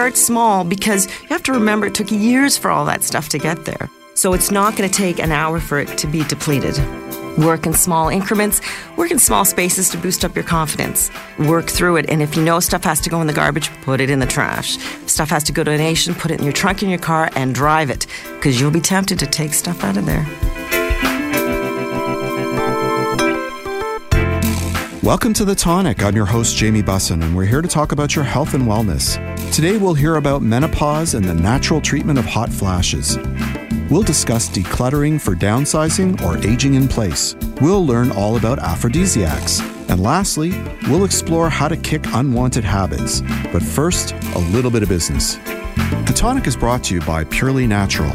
Start small because you have to remember it took years for all that stuff to get there. So it's not going to take an hour for it to be depleted. Work in small increments, work in small spaces to boost up your confidence. Work through it, and if you know stuff has to go in the garbage, put it in the trash. If stuff has to go to a nation, put it in your trunk in your car and drive it, because you'll be tempted to take stuff out of there. Welcome to The Tonic. I'm your host, Jamie Bussin, and we're here to talk about your health and wellness. Today, we'll hear about menopause and the natural treatment of hot flashes. We'll discuss decluttering for downsizing or aging in place. We'll learn all about aphrodisiacs. And lastly, we'll explore how to kick unwanted habits. But first, a little bit of business. The Tonic is brought to you by Purely Natural.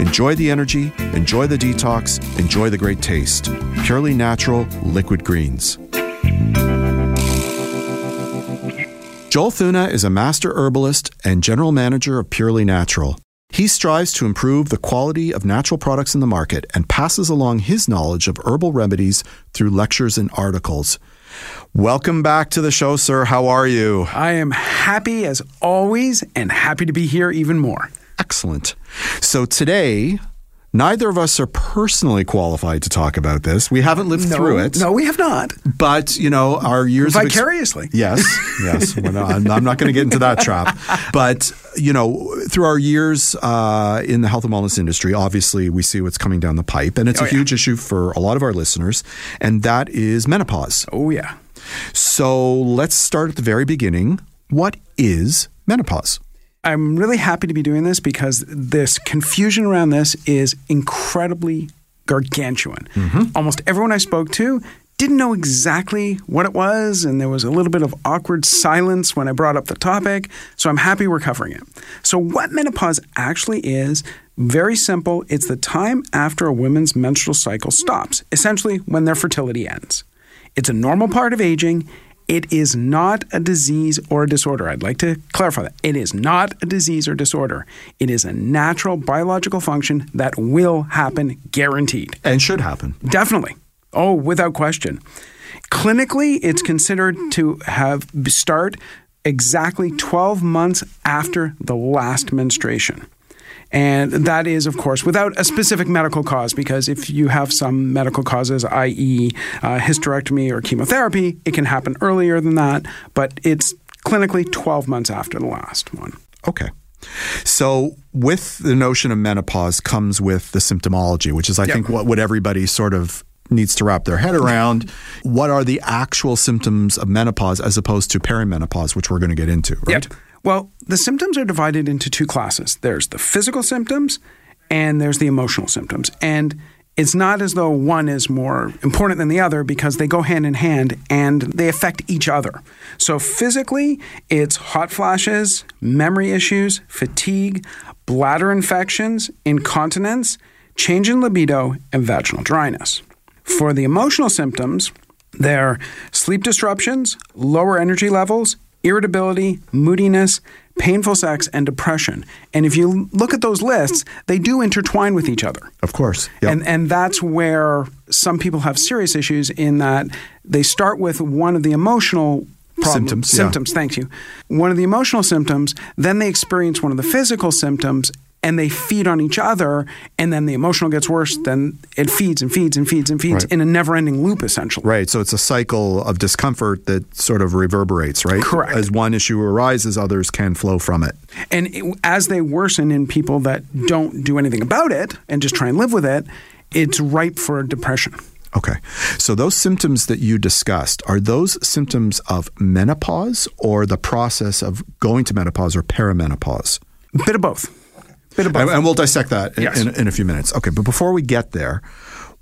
Enjoy the energy, enjoy the detox, enjoy the great taste. Purely natural liquid greens. Joel Thuna is a master herbalist and general manager of Purely Natural. He strives to improve the quality of natural products in the market and passes along his knowledge of herbal remedies through lectures and articles. Welcome back to the show, sir. How are you? I am happy as always and happy to be here even more. Excellent. So today, neither of us are personally qualified to talk about this. We haven't lived no, through it. No, we have not. But, you know, our years vicariously. Ex- yes, yes. Well, no, I'm, I'm, not going to get into that trap. But, you know, through our years uh, in the health and wellness industry, obviously we see what's coming down the pipe. And it's oh, a yeah. huge issue for a lot of our listeners. And that is menopause. Oh, yeah. So let's start at the very beginning. What is menopause? I'm really happy to be doing this because this confusion around this is incredibly gargantuan. Mm-hmm. Almost everyone I spoke to didn't know exactly what it was, and there was a little bit of awkward silence when I brought up the topic. So I'm happy we're covering it. So, what menopause actually is, very simple it's the time after a woman's menstrual cycle stops, essentially when their fertility ends. It's a normal part of aging. It is not a disease or a disorder. I'd like to clarify that. It is not a disease or disorder. It is a natural biological function that will happen, guaranteed. And should happen. Definitely. Oh, without question. Clinically, it's considered to have start exactly 12 months after the last menstruation. And that is, of course, without a specific medical cause, because if you have some medical causes, i.e., uh, hysterectomy or chemotherapy, it can happen earlier than that, but it's clinically 12 months after the last one. Okay. So, with the notion of menopause comes with the symptomology, which is, I Yep. think, what, what everybody sort of needs to wrap their head around. what are the actual symptoms of menopause as opposed to perimenopause, which we're going to get into, right? Yep. Well, the symptoms are divided into two classes there's the physical symptoms and there's the emotional symptoms. And it's not as though one is more important than the other because they go hand in hand and they affect each other. So, physically, it's hot flashes, memory issues, fatigue, bladder infections, incontinence, change in libido, and vaginal dryness. For the emotional symptoms, they're sleep disruptions, lower energy levels, irritability, moodiness, painful sex, and depression. And if you look at those lists, they do intertwine with each other. Of course. Yep. And and that's where some people have serious issues in that they start with one of the emotional problems, Symptoms, yeah. symptoms, thank you. One of the emotional symptoms, then they experience one of the physical symptoms and they feed on each other and then the emotional gets worse then it feeds and feeds and feeds and feeds Right. in a never-ending loop essentially. Right. So it's a cycle of discomfort that sort of reverberates, right? Correct. As one issue arises, others can flow from it. And it, as they worsen in people that don't do anything about it and just try and live with it, it's ripe for depression. Okay. So those symptoms that you discussed, are those symptoms of menopause or the process of going to menopause or perimenopause? Of. Bit of both. And, and we'll dissect that in, Yes. in, in a few minutes. Okay, but before we get there,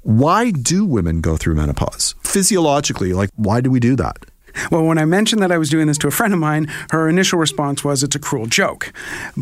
why do women go through menopause? Physiologically, like why do we do that? Well, when I mentioned that I was doing this to a friend of mine, her initial response was it's a cruel joke.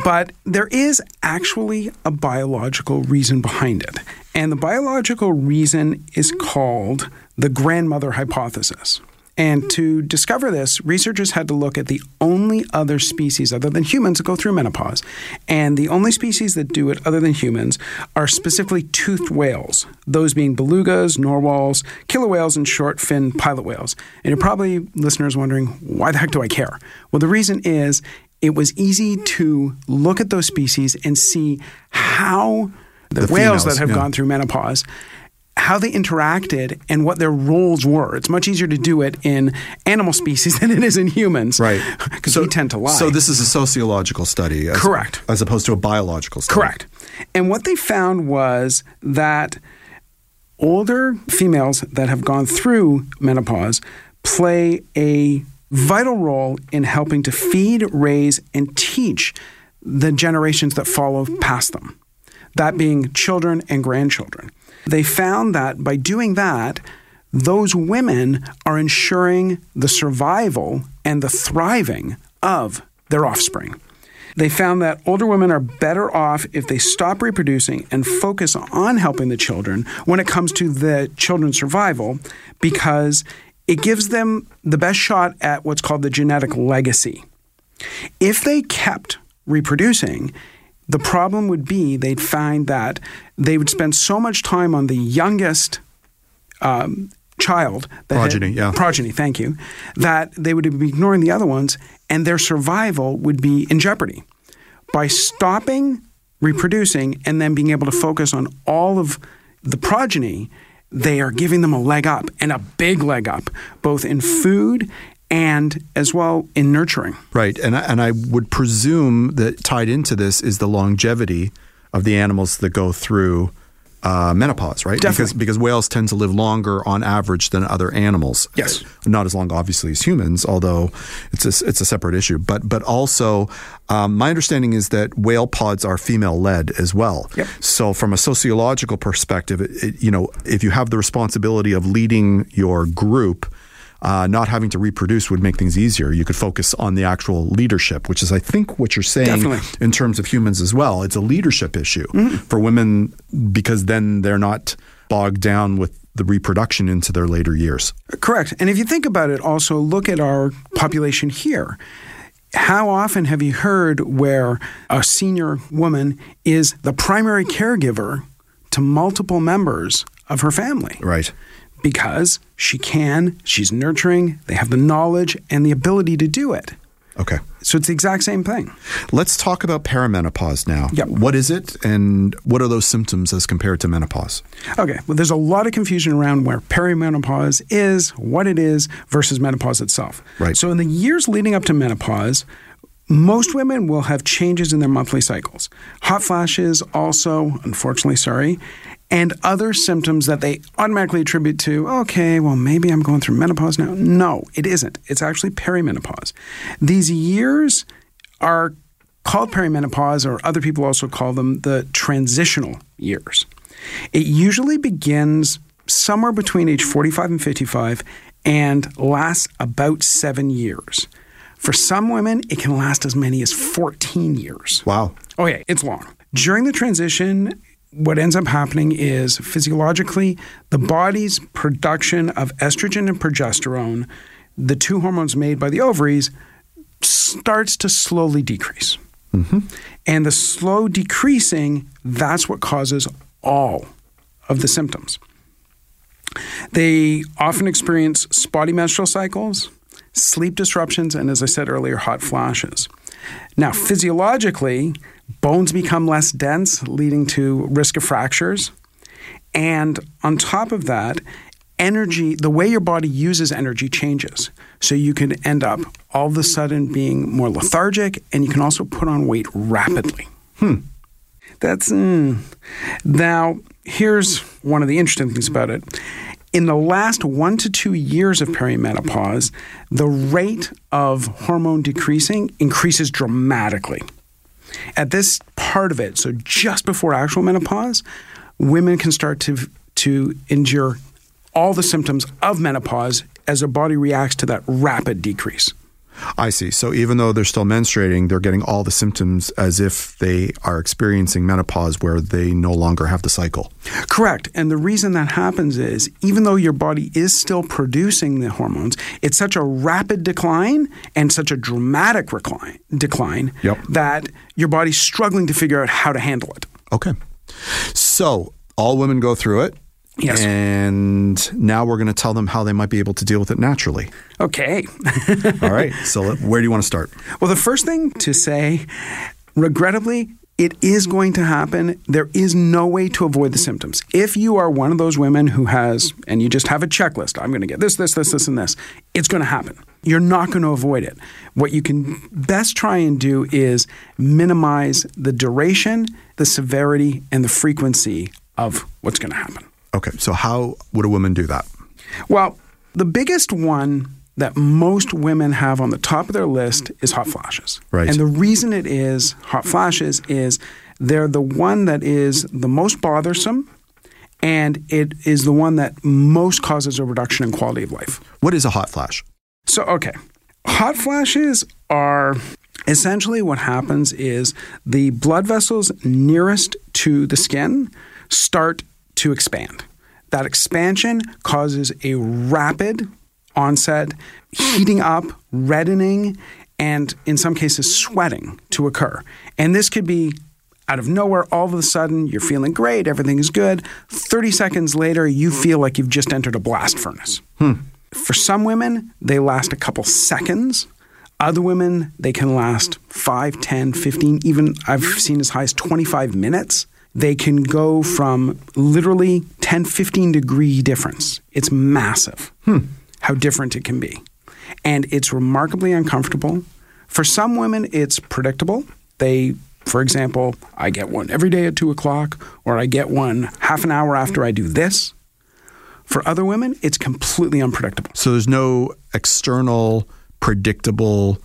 But there is actually a biological reason behind it. And the biological reason is called the grandmother hypothesis. And to discover this, researchers had to look at the only other species other than humans that go through menopause. And the only species that do it other than humans are specifically toothed whales, those being belugas, narwhals, killer whales, and short fin pilot whales. And you're probably, listeners, wondering, why the heck do I care? Well, the reason is it was easy to look at those species and see how the, The whales females, that have yeah. gone through menopause how they interacted and what their roles were. It's much easier to do it in animal species than it is in humans. Right? Because we tend to lie. So this is a sociological study, as, Correct. as opposed to a biological study. Correct. And what they found was that older females that have gone through menopause play a vital role in helping to feed, raise, and teach the generations that follow past them, that being children and grandchildren. They found that by doing that, those women are ensuring the survival and the thriving of their offspring. They found that older women are better off if they stop reproducing and focus on helping the children when it comes to the children's survival because it gives them the best shot at what's called the genetic legacy. If they kept reproducing, the problem would be they'd find that they would spend so much time on the youngest um, child, had- Progeny, yeah. progeny, thank you, that they would be ignoring the other ones, and their survival would be in jeopardy. By stopping reproducing and then being able to focus on all of the progeny, they are giving them a leg up and a big leg up, both in food and as well in nurturing. Right. And I, and I would presume that tied into this is the longevity of the animals that go through uh, menopause, right? Because Definitely. because whales tend to live longer on average than other animals. Yes. Not as long, obviously, as humans, although it's a, it's a separate issue. But but also, um, my understanding is that whale pods are female led as well. Yep. So from a sociological perspective, it, it, you know, if you have the responsibility of leading your group. Uh, not having to reproduce would make things easier. You could focus on the actual leadership, which is, I think, what you're saying Definitely. in terms of humans as well. It's a leadership issue for women because then they're not bogged down with the reproduction into their later years. Correct. And if you think about it, also look at our population here. How often have you heard where a senior woman is the primary caregiver to multiple members of her family? Right. Because she can, she's nurturing, they have the knowledge and the ability to do it. Okay. So it's the exact same thing. Let's talk about perimenopause now. Yep. What is it and what are those symptoms as compared to menopause? Okay, well, there's a lot of confusion around where perimenopause is, what it is, versus menopause itself. Right. So, in the years leading up to menopause, most women will have changes in their monthly cycles. Hot flashes, also, unfortunately, sorry, and other symptoms that they automatically attribute to, okay, well, maybe I'm going through menopause now. No, it isn't. It's actually perimenopause. These years are called perimenopause, or other people also call them the transitional years. It usually begins somewhere between age 45 and 55 and lasts about seven years. For some women, it can last as many as 14 years. Wow. Oh, yeah, it's long. During the transition, what ends up happening is physiologically, the body's production of estrogen and progesterone, the two hormones made by the ovaries, starts to slowly decrease. Mm-hmm. And the slow decreasing, that's what causes all of the symptoms. They often experience spotty menstrual cycles, sleep disruptions, and as I said earlier, hot flashes. Now, physiologically, bones become less dense, leading to risk of fractures. And on top of that, energy, the way your body uses energy changes. So you can end up all of a sudden being more lethargic, and you can also put on weight rapidly. Hmm. That's mm. now. Here's one of the interesting things about it. In the last one to two years of perimenopause, the rate of hormone decreasing increases dramatically. At this part of it, so just before actual menopause, women can start to, to endure all the symptoms of menopause as their body reacts to that rapid decrease. I see. So even though they're still menstruating, they're getting all the symptoms as if they are experiencing menopause where they no longer have the cycle. Correct. And the reason that happens is even though your body is still producing the hormones, it's such a rapid decline and such a dramatic recline, decline Yep. that your body's struggling to figure out how to handle it. Okay. So all women go through it. Yes. And now we're going to tell them how they might be able to deal with it naturally. Okay. All right. So where do you want to start? Well, the first thing to say, regrettably, it is going to happen. There is no way to avoid the symptoms. If you are one of those women who has, and you just have a checklist, I'm going to get this, this, this, this, and this, it's going to happen. You're not going to avoid it. What you can best try and do is minimize the duration, the severity, and the frequency of what's going to happen. Okay. So how would a woman do that? Well, the biggest one that most women have on the top of their list is hot flashes. Right. And the reason it is hot flashes is they're the one that is the most bothersome and it is the one that most causes a reduction in quality of life. What is a hot flash? So, okay. Hot flashes are essentially what happens is the blood vessels nearest to the skin start to expand. That expansion causes a rapid onset, heating up, reddening, and in some cases, sweating to occur. And this could be out of nowhere, all of a sudden, you're feeling great, everything is good. 30 seconds later, you feel like you've just entered a blast furnace. Hmm. For some women, they last a couple seconds. Other women, they can last 5, 10, 15, even I've seen as high as 25 minutes. They can go from literally 10, 15 degree difference. It's massive hmm. how different it can be. And it's remarkably uncomfortable. For some women, it's predictable. They, for example, I get one every day at two o'clock, or I get one half an hour after I do this. For other women, it's completely unpredictable. So there's no external predictable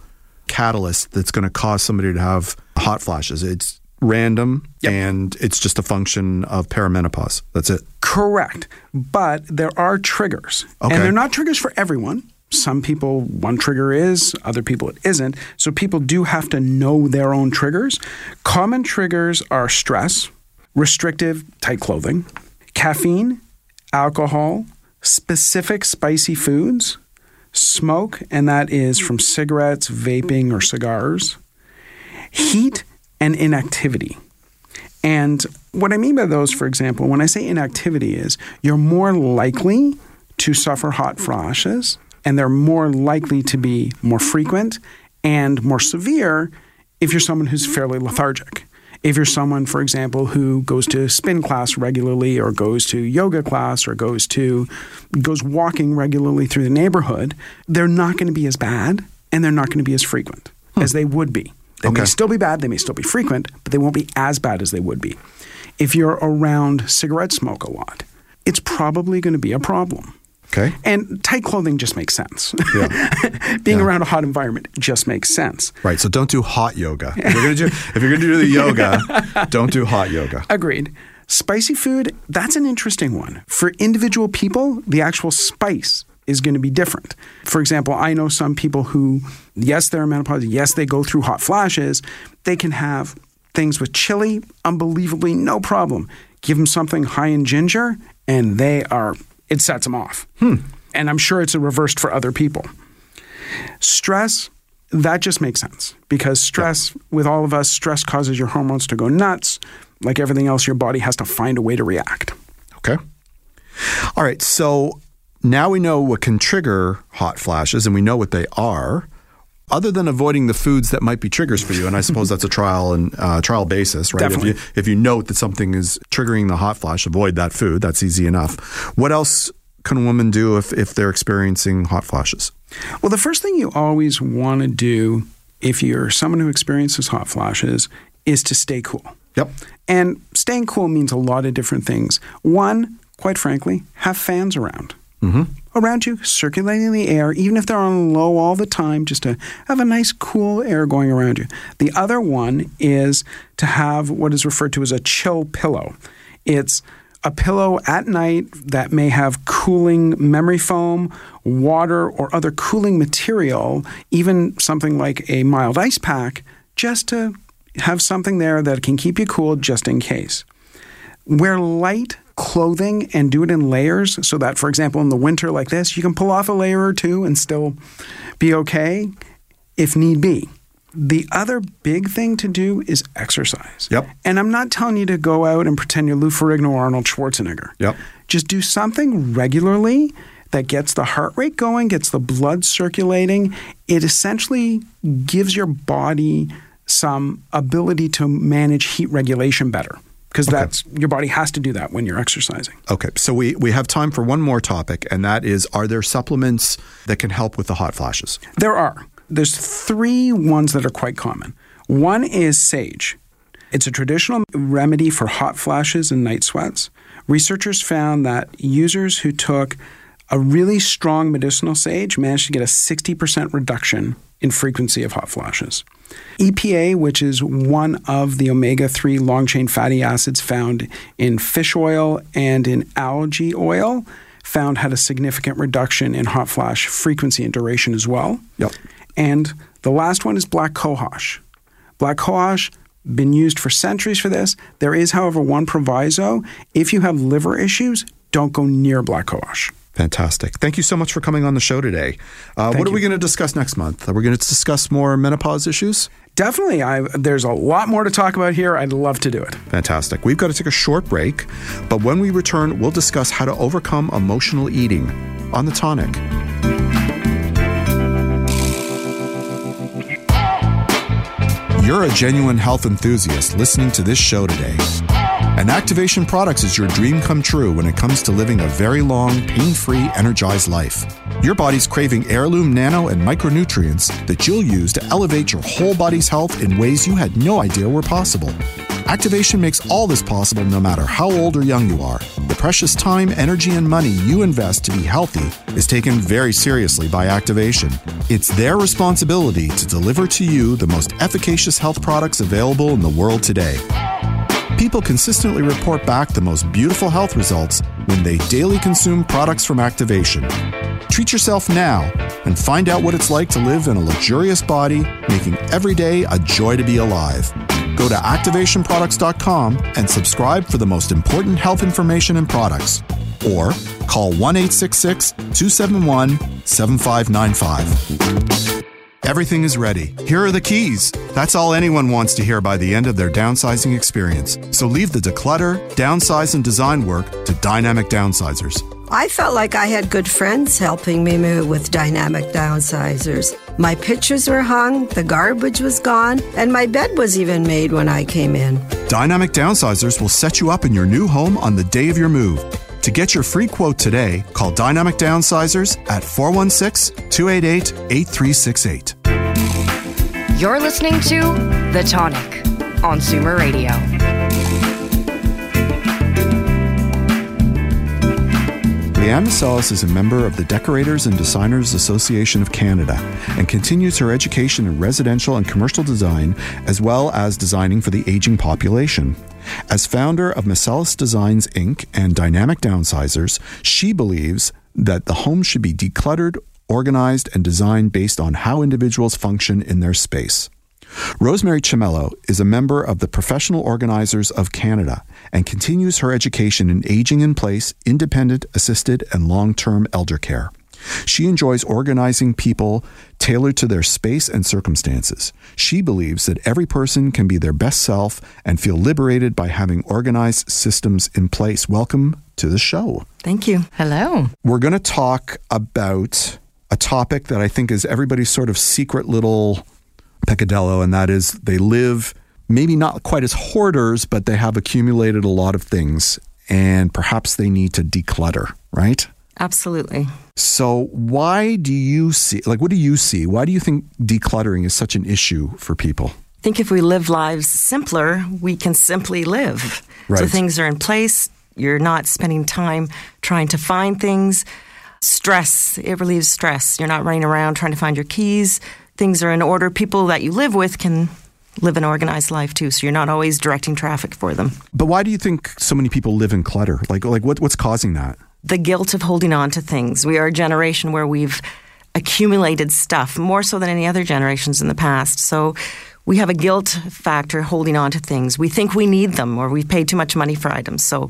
catalyst that's going to cause somebody to have hot flashes. It's random Yep. and it's just a function of perimenopause. That's it. Correct. But there are triggers. Okay. And they're not triggers for everyone. Some people, one trigger is, other people it isn't. So people do have to know their own triggers. Common triggers are stress, restrictive, tight clothing, caffeine, alcohol, specific spicy foods, smoke, and that is from cigarettes, vaping, or cigars, heat, and inactivity. And what I mean by those, for example, when I say inactivity, is you're more likely to suffer hot flashes, and they're more likely to be more frequent and more severe if you're someone who's fairly lethargic. If you're someone, for example, who goes to spin class regularly, or goes to yoga class, or goes to goes walking regularly through the neighborhood, they're not going to be as bad, and they're not going to be as frequent hmm. as they would be. They may still be bad, they may still be frequent, but they won't be as bad as they would be. If you're around cigarette smoke a lot, it's probably going to be a problem. Okay. And tight clothing just makes sense. Yeah. Being around a hot environment just makes sense. Right. So don't do hot yoga. If you're going to do, if you're going to do the yoga, don't do hot yoga. Agreed. Spicy food, that's an interesting one. For individual people, the actual spice is going to be different. For example, I know some people who, yes, they're in menopause, yes, they go through hot flashes. They can have things with chili, unbelievably, no problem. Give them something high in ginger, and they are, it sets them off. Hmm. And I'm sure it's reversed for other people. Stress, that just makes sense because stress, with all of us, stress causes your hormones to go nuts. Like everything else, your body has to find a way to react. Okay. All right. So now we know what can trigger hot flashes and we know what they are. Other than avoiding the foods that might be triggers for you, and I suppose that's a trial and uh, trial basis, right? Definitely. If you if you note that something is triggering the hot flash, avoid that food. That's easy enough. What else can a woman do if if they're experiencing hot flashes? Well, the first thing you always want to do if you're someone who experiences hot flashes is to stay cool. Yep. And staying cool means a lot of different things. One, quite frankly, have fans around. Mm-hmm. around you, circulating the air, even if they're on low all the time, just to have a nice cool air going around you. The other one is to have what is referred to as a chill pillow. It's a pillow at night that may have cooling memory foam, water, or other cooling material, even something like a mild ice pack, just to have something there that can keep you cool just in case. Wear light clothing and do it in layers so that, for example, in the winter like this, you can pull off a layer or two and still be okay if need be. The other big thing to do is exercise. Yep. And I'm not telling you to go out and pretend you're Lou Ferrigno or Arnold Schwarzenegger. Yep. Just do something regularly that gets the heart rate going, gets the blood circulating. It essentially gives your body some ability to manage heat regulation better because that's your body has to do that when you're exercising. Okay, so we, we have time for one more topic, and that is are there supplements that can help with the hot flashes? There are. There's three ones that are quite common. One is sage. It's a traditional remedy for hot flashes and night sweats. Researchers found that users who took a really strong medicinal sage managed to get a 60% reduction in frequency of hot flashes. EPA, which is one of the omega 3 long chain fatty acids found in fish oil and in algae oil, found had a significant reduction in hot flash frequency and duration as well. Yep. And the last one is black cohosh. Black cohosh been used for centuries for this. There is, however, one proviso. If you have liver issues, don't go near black cohosh. Fantastic. Thank you so much for coming on the show today. Uh, what are we going to discuss next month? Are we going to discuss more menopause issues? Definitely, I, there's a lot more to talk about here. I'd love to do it. Fantastic. We've got to take a short break, but when we return, we'll discuss how to overcome emotional eating on the tonic. You're a genuine health enthusiast listening to this show today. And Activation Products is your dream come true when it comes to living a very long, pain free, energized life. Your body's craving heirloom nano and micronutrients that you'll use to elevate your whole body's health in ways you had no idea were possible. Activation makes all this possible no matter how old or young you are. The precious time, energy, and money you invest to be healthy is taken very seriously by Activation. It's their responsibility to deliver to you the most efficacious health products available in the world today. People consistently report back the most beautiful health results when they daily consume products from Activation. Treat yourself now and find out what it's like to live in a luxurious body, making every day a joy to be alive. Go to activationproducts.com and subscribe for the most important health information and products. Or call 1 866 271 7595. Everything is ready. Here are the keys. That's all anyone wants to hear by the end of their downsizing experience. So leave the declutter, downsize, and design work to dynamic downsizers. I felt like I had good friends helping me move with dynamic downsizers. My pictures were hung, the garbage was gone, and my bed was even made when I came in. Dynamic Downsizers will set you up in your new home on the day of your move. To get your free quote today, call Dynamic Downsizers at 416 288 8368. You're listening to The Tonic on Zoomer Radio. Leanne Masalis is a member of the Decorators and Designers Association of Canada and continues her education in residential and commercial design as well as designing for the aging population. As founder of Masalis Designs Inc. and Dynamic Downsizers, she believes that the home should be decluttered, organized, and designed based on how individuals function in their space. Rosemary Chimello is a member of the Professional Organizers of Canada and continues her education in aging in place, independent, assisted, and long term elder care. She enjoys organizing people tailored to their space and circumstances. She believes that every person can be their best self and feel liberated by having organized systems in place. Welcome to the show. Thank you. Hello. We're going to talk about a topic that I think is everybody's sort of secret little peccadillo, and that is they live maybe not quite as hoarders, but they have accumulated a lot of things, and perhaps they need to declutter, right? Absolutely. So, why do you see, like, what do you see? Why do you think decluttering is such an issue for people? I think if we live lives simpler, we can simply live. So things are in place. You're not spending time trying to find things. stress. It relieves stress. You're not running around trying to find your keys. Things are in order. People that you live with can live an organized life too, so you're not always directing traffic for them. But why do you think so many people live in clutter? Like, like what, what's causing that? The guilt of holding on to things. We are a generation where we've accumulated stuff more so than any other generations in the past. So we have a guilt factor holding on to things. We think we need them or we've paid too much money for items. So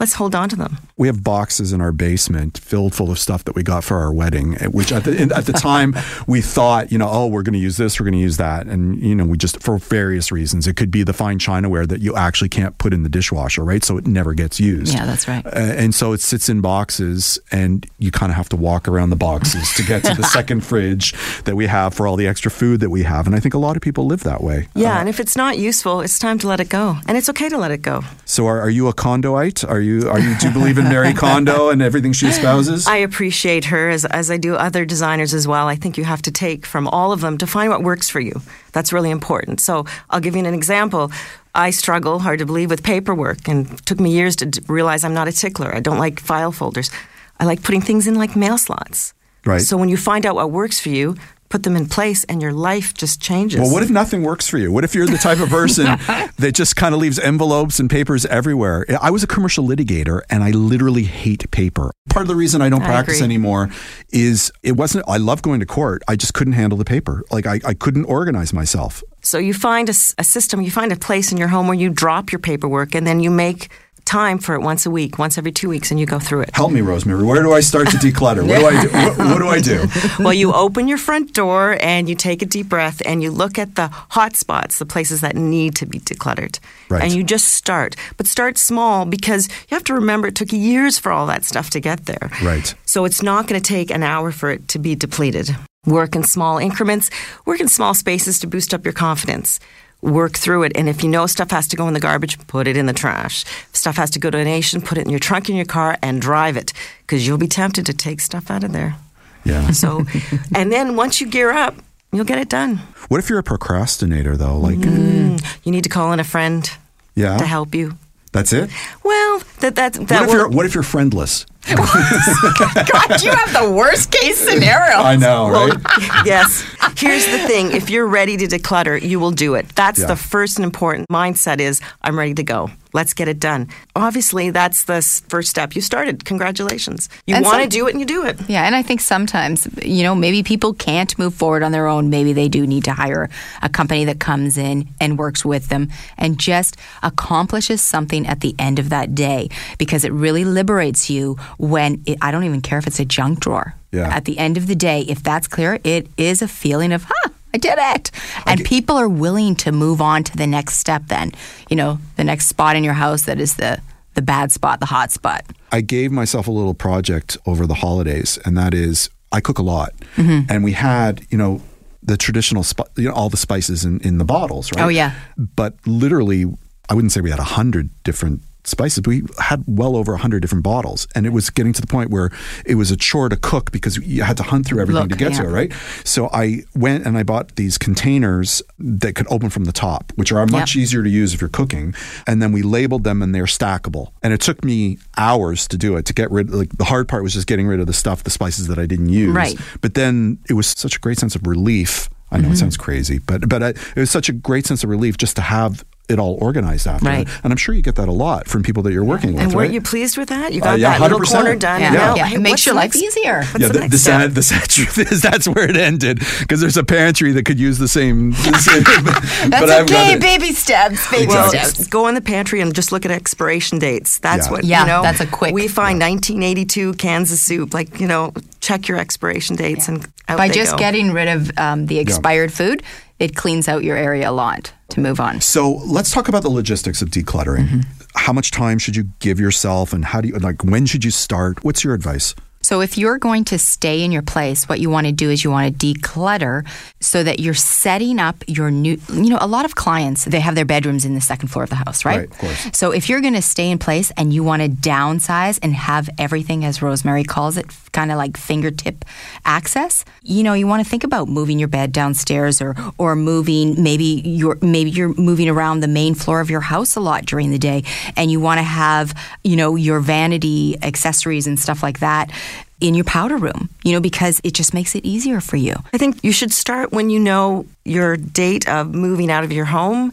let's hold on to them. We have boxes in our basement filled full of stuff that we got for our wedding, eh, which at the, at the time we thought, you know, oh, we're going to use this, we're going to use that. And, you know, we just, for various reasons, it could be the fine chinaware that you actually can't put in the dishwasher, right? So it never gets used. Yeah, that's right. Uh, and so it sits in boxes and you kind of have to walk around the boxes to get to the second fridge that we have for all the extra food that we have. And I think a lot of people live that way. Yeah, uh, and if it's not useful, it's time to let it go. And it's okay to let it go. So are, are you a condoite? Are you, are you, do you believe in Marie Kondo and everything she espouses? I appreciate her as, as I do other designers as well. I think you have to take from all of them to find what works for you. That's really important. So I'll give you an example. I struggle, hard to believe, with paperwork, and it took me years to realize I'm not a tickler. I don't like file folders. I like putting things in like mail slots. Right. So when you find out what works for you, put them in place and your life just changes. Well, what if nothing works for you? What if you're the type of person that just kind of leaves envelopes and papers everywhere? I was a commercial litigator and I literally hate paper. Part of the reason I don't I practice agree. anymore is it wasn't, I love going to court. I just couldn't handle the paper. Like I, I couldn't organize myself. So you find a system, you find a place in your home where you drop your paperwork and then you make time for it once a week, once every two weeks, and you go through it. Help me, Rosemary. Where do I start to declutter? What do I do? What, what do I do? well, you open your front door and you take a deep breath and you look at the hot spots, the places that need to be decluttered. Right. And you just start. But start small because you have to remember it took years for all that stuff to get there. Right. So it's not going to take an hour for it to be depleted. Work in small increments, work in small spaces to boost up your confidence. Work through it. And if you know stuff has to go in the garbage, put it in the trash. If stuff has to go to a nation, put it in your trunk in your car and drive it because you'll be tempted to take stuff out of there. Yeah. So, and then once you gear up, you'll get it done. What if you're a procrastinator though? Like, mm. You need to call in a friend yeah, to help you. that's it. Well, that that that What if will- you're what if you're friendless? God, you have the worst case scenario. I know, Well, right? yes. Here's the thing: if you're ready to declutter, you will do it. That's Yeah. the first and important mindset. Is I'm ready to go. Let's get it done. Obviously, that's the first step. You started. Congratulations. You want to some- do it, and you do it. Yeah, and I think sometimes, you know, maybe people can't move forward on their own. Maybe they do need to hire a company that comes in and works with them and just accomplishes something at the end of that day because it really liberates you when it, I don't even care if it's a junk drawer. Yeah. At the end of the day, if that's clear, it is a feeling of, huh, I did it. And people are willing to move on to the next step then. You know, the next spot in your house that is the the bad spot, the hot spot. I gave myself a little project over the holidays, and that is I cook a lot, Mm-hmm. and we had you know the traditional spi- you know all the spices in, in the bottles, right? Oh, yeah. But literally, I wouldn't say we had a hundred different spices. We had well over a hundred different bottles, and it was getting to the point where it was a chore to cook because you had to hunt through everything Look, to get yeah. to it, right? So I went and I bought these containers that could open from the top, which are much Yep. easier to use if you're cooking. And then we labeled them and they're stackable. And it took me hours to do it to get rid like the hard part was just getting rid of the stuff, the spices that I didn't use. Right. But then it was such a great sense of relief. I Mm-hmm. know it sounds crazy, but but I, it was such a great sense of relief just to have it all organized after. Right. And I'm sure you get that a lot from people that you're working with. And weren't right? you pleased with that? You Uh, got yeah, that little 100%. corner done. Yeah, and now, yeah. hey, it makes what's your life next- easier. What's yeah, the the, next the sad the sad truth is that's where it ended because there's a pantry that could use the same. The same That's but okay, baby steps, baby Well, steps. go in the pantry and just look at expiration dates. That's Yeah. what Yeah, you know. that's a quick- We find 1982 cans of soup. Like you know, check your expiration dates and out By they just go. getting rid of um, the expired food, it cleans out your area a lot to move on. So let's talk about the logistics of decluttering. Mm-hmm. How much time should you give yourself, and how do you like? When should you start? What's your advice? So if you're going to stay in your place, what you want to do is you want to declutter so that you're setting up your new you know, a lot of clients they have their bedrooms in the second floor of the house, right? Right, of course. So if you're going to stay in place and you want to downsize and have everything as Rosemary calls it, kind of like fingertip access, you know, you want to think about moving your bed downstairs or or moving maybe you're maybe you're moving around the main floor of your house a lot during the day and you want to have, you know, your vanity accessories and stuff like that in your powder room, you know, because it just makes it easier for you. I think you should start when you know your date of moving out of your home.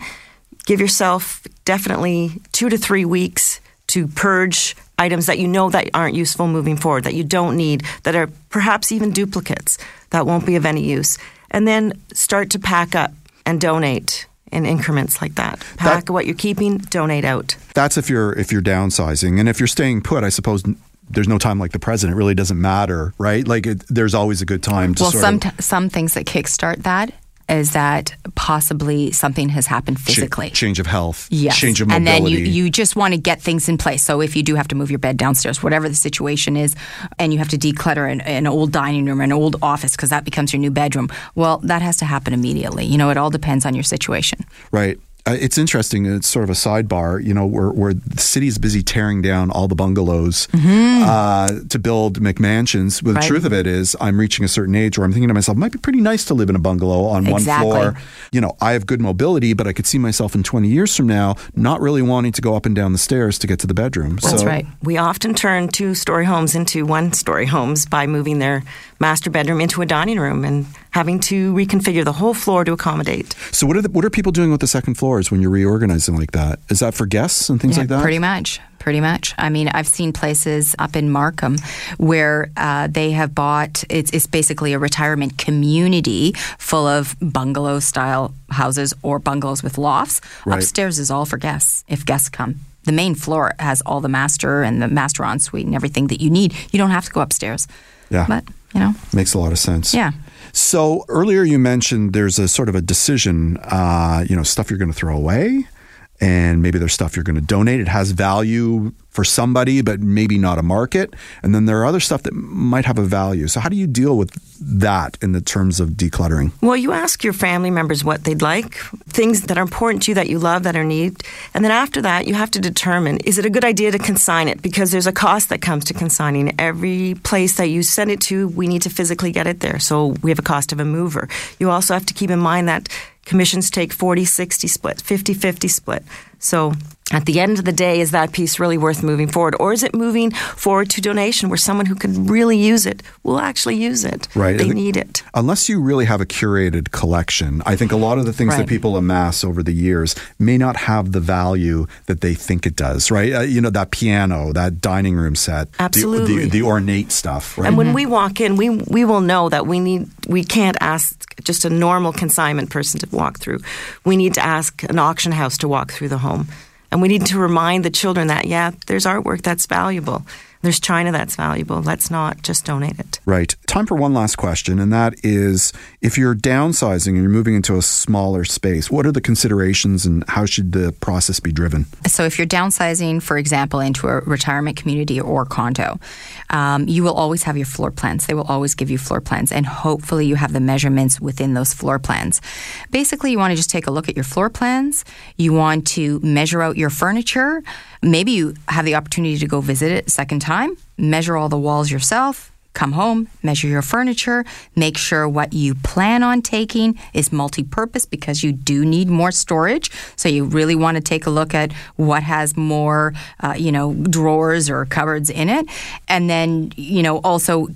Give yourself definitely two to three weeks to purge items that you know that aren't useful moving forward, that you don't need, that are perhaps even duplicates that won't be of any use. And then start to pack up and donate in increments like that. Pack That- what you're keeping, donate out. That's if you're if you're downsizing, and if you're staying put, I suppose n- there's no time like the present. It really doesn't matter, right? Like it, there's always a good time to well, some t- some things that kickstart that is that possibly something has happened physically. change of health, Yes. change of mobility. and then you, you just want to get things in place. So if you do have to move your bed downstairs, whatever the situation is, and you have to declutter an, an old dining room, an old office, because that becomes your new bedroom, well, that has to happen immediately. You know, it all depends on your situation. Right. Uh, it's interesting. It's sort of a sidebar. You know, where, where the city is busy tearing down all the bungalows uh, to build McMansions. Well, the Mm-hmm. Right. truth of it is, I'm reaching a certain age where I'm thinking to myself, it might be pretty nice to live in a bungalow on one floor. You know, I have good mobility, but I could see myself in 20 years from now not really wanting to go up and down the stairs to get to the bedroom. That's so, right. We often turn two story homes into one story homes by moving their master bedroom into a dining room and having to reconfigure the whole floor to accommodate. So, what are the, what are people doing with the second floors when you're reorganizing like that? Is that for guests and things Yeah, like that? Pretty much. Pretty much. I mean, I've seen places up in Markham where uh, they have bought, it's, it's basically a retirement community full of bungalow style houses or bungalows with lofts. Right. Upstairs is all for guests if guests come. The main floor has all the master and the master ensuite and everything that you need. You don't have to go upstairs. Yeah. But, you know, Makes a lot of sense. yeah. So earlier you mentioned there's a sort of a decision, uh, you know, stuff you're going to throw away, and maybe there's stuff you're going to donate. It has value for somebody, but maybe not a market. And then there are other stuff that might have a value. So how do you deal with that in the terms of decluttering? Well, you ask your family members what they'd like, things that are important to you that you love that are need, and then after that, you have to determine is it a good idea to consign it because there's a cost that comes to consigning. Every place that you send it to, we need to physically get it there. So we have a cost of a mover. You also have to keep in mind that commissions take 40 60 split, 50 50 split. So at the end of the day, is that piece really worth moving forward? Or is it moving forward to donation where someone who can really use it will actually use it? Right. They I think- need it. Unless you really have a curated collection, I think a lot of the things that people amass over the years may not have the value that they think it does, right? Uh, you know, that piano, that dining room set, the- Absolutely. the, the ornate stuff, right? And when we walk in, we we will know that we need we can't ask just a normal consignment person to walk through. We need to ask an auction house to walk through the home. And we need to remind the children that yeah, there's artwork that's valuable. There's china that's valuable. Let's not just donate it. Right. Time for one last question, and that is if you're downsizing and you're moving into a smaller space, what are the considerations and how should the process be driven? So, if you're downsizing, for example, into a retirement community or condo, um, you will always have your floor plans. They will always give you floor plans, and hopefully, you have the measurements within those floor plans. Basically, you want to just take a look at your floor plans. You want to measure out your furniture. Maybe you have the opportunity to go visit it a second time, measure all the walls yourself. Come home, measure your furniture, make sure what you plan on taking is multi purpose because you do need more storage. So you really want to take a look at what has more, uh, you know, drawers or cupboards in it. And then, you know, also,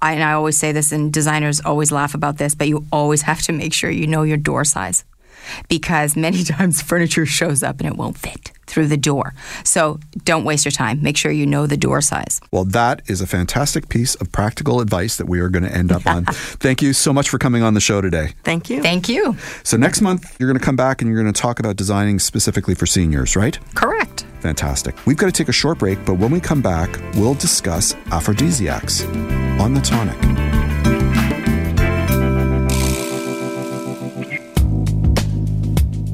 I, and I always say this, and designers always laugh about this, but you always have to make sure you know your door size because many times furniture shows up and it won't fit through the door. So don't waste your time. Make sure you know the door size. Well, that is a fantastic piece of practical advice that we are going to end up on. Thank you so much for coming on the show today. Thank you. Thank you. So, next month, you're going to come back and you're going to talk about designing specifically for seniors, right? Correct. Fantastic. We've got to take a short break, but when we come back, we'll discuss aphrodisiacs on the tonic.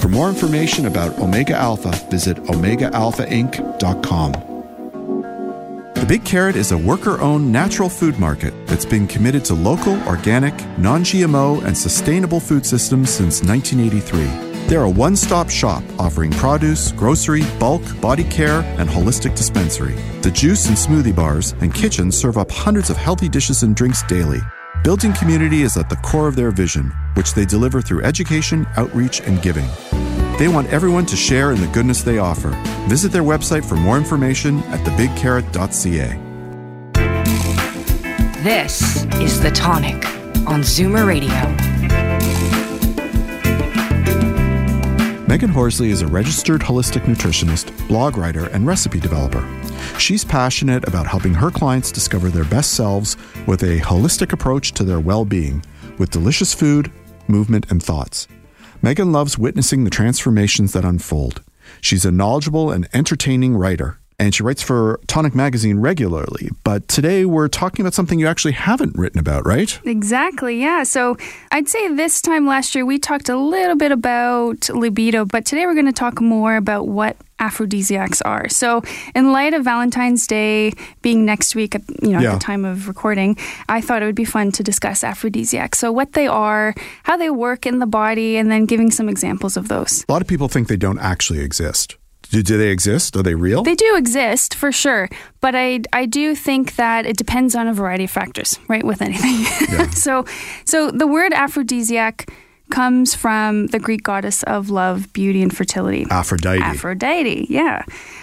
For more information about Omega Alpha, visit OmegaAlphaInc.com. The Big Carrot is a worker owned natural food market that's been committed to local, organic, non GMO, and sustainable food systems since 1983. They're a one stop shop offering produce, grocery, bulk, body care, and holistic dispensary. The juice and smoothie bars and kitchen serve up hundreds of healthy dishes and drinks daily. Building community is at the core of their vision, which they deliver through education, outreach, and giving. They want everyone to share in the goodness they offer. Visit their website for more information at thebigcarrot.ca. This is The Tonic on Zoomer Radio. Megan Horsley is a registered holistic nutritionist, blog writer, and recipe developer. She's passionate about helping her clients discover their best selves with a holistic approach to their well being, with delicious food, movement, and thoughts. Megan loves witnessing the transformations that unfold. She's a knowledgeable and entertaining writer, and she writes for Tonic Magazine regularly. But today we're talking about something you actually haven't written about, right? Exactly, yeah. So I'd say this time last year we talked a little bit about libido, but today we're going to talk more about what aphrodisiacs are. So, in light of Valentine's Day being next week, at, you know, Yeah. at the time of recording, I thought it would be fun to discuss aphrodisiacs. So, what they are, how they work in the body, and then giving some examples of those. A lot of people think they don't actually exist. Do, do they exist? Are they real? They do exist for sure, but I I do think that it depends on a variety of factors, right? With anything. so so the word aphrodisiac comes from the Greek goddess of love, beauty, and fertility. Aphrodite. Aphrodite, yeah.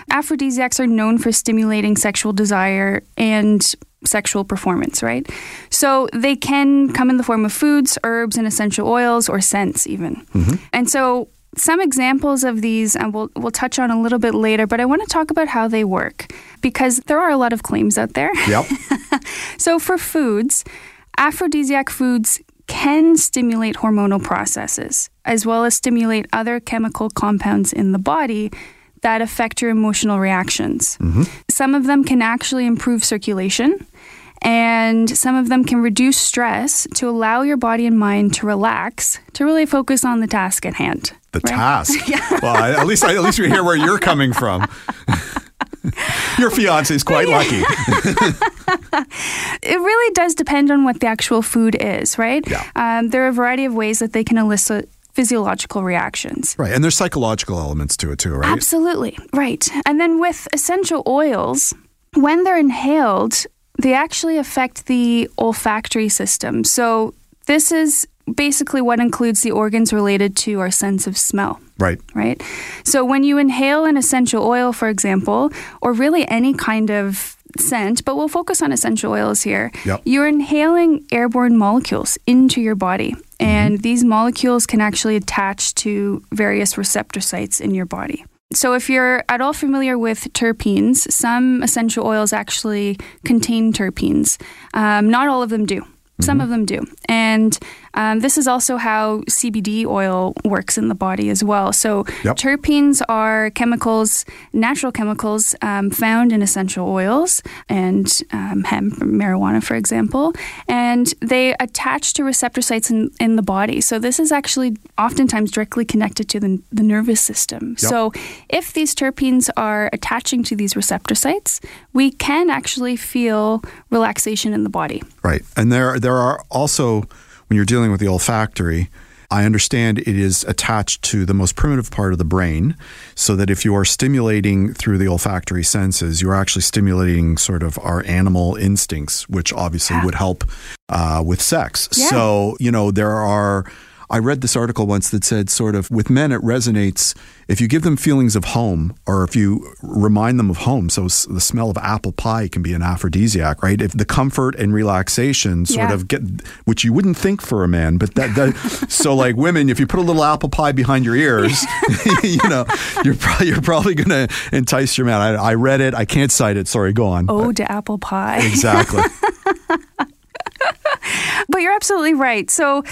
Aphrodisiacs are known for stimulating sexual desire and sexual performance, right? So they can come in the form of foods, herbs, and essential oils, or scents, even. Mm-hmm. And so some examples of these uh, we'll, we'll touch on a little bit later, but I want to talk about how they work because there are a lot of claims out there. Yep. So, for foods, aphrodisiac foods can stimulate hormonal processes as well as stimulate other chemical compounds in the body that affect your emotional reactions. Some of them can actually improve circulation. And some of them can reduce stress to allow your body and mind to relax, to really focus on the task at hand. The right? task. Well, at least I, at least we hear where you're coming from. Your fiance is quite lucky. It really does depend on what the actual food is, right? Yeah. Um, there are a variety of ways that they can elicit physiological reactions. Right, and there's psychological elements to it too, right? Absolutely, right. And then with essential oils, when they're inhaled, they actually affect the olfactory system. So this is basically what includes the organs related to our sense of smell Right. right? So when you inhale an essential oil, for example, or really any kind of scent, but we'll focus on essential oils here, Yep. you're inhaling airborne molecules into your body. Mm-hmm. And these molecules can actually attach to various receptor sites in your body. So, if you're at all familiar with terpenes, some essential oils actually contain terpenes. Um, not all of them do. Some of them do. And um, this is also how CBD oil works in the body as well. So, Yep. terpenes are chemicals, natural chemicals um, found in essential oils and um, hemp, marijuana, for example. And they attach to receptor sites in, in the body. So, this is actually oftentimes directly connected to the, the nervous system. Yep. So, if these terpenes are attaching to these receptor sites, we can actually feel relaxation in the body. Right. And there there are also when you're dealing with the olfactory, I understand it is attached to the most primitive part of the brain, so that if you are stimulating through the olfactory senses, you're actually stimulating sort of our animal instincts, which obviously would help uh, with sex. Yeah. So, you know, there are. I read this article once that said, sort of, with men, it resonates if you give them feelings of home or if you remind them of home. So, the smell of apple pie can be an aphrodisiac, right? If the comfort and relaxation sort Yeah. of get, which you wouldn't think for a man, but that, that so like women, if you put a little apple pie behind your ears, you know, you're probably, you're probably going to entice your man. I, I read it. I can't cite it. Sorry, go on. Ode to apple pie. Exactly. But you're absolutely right. So,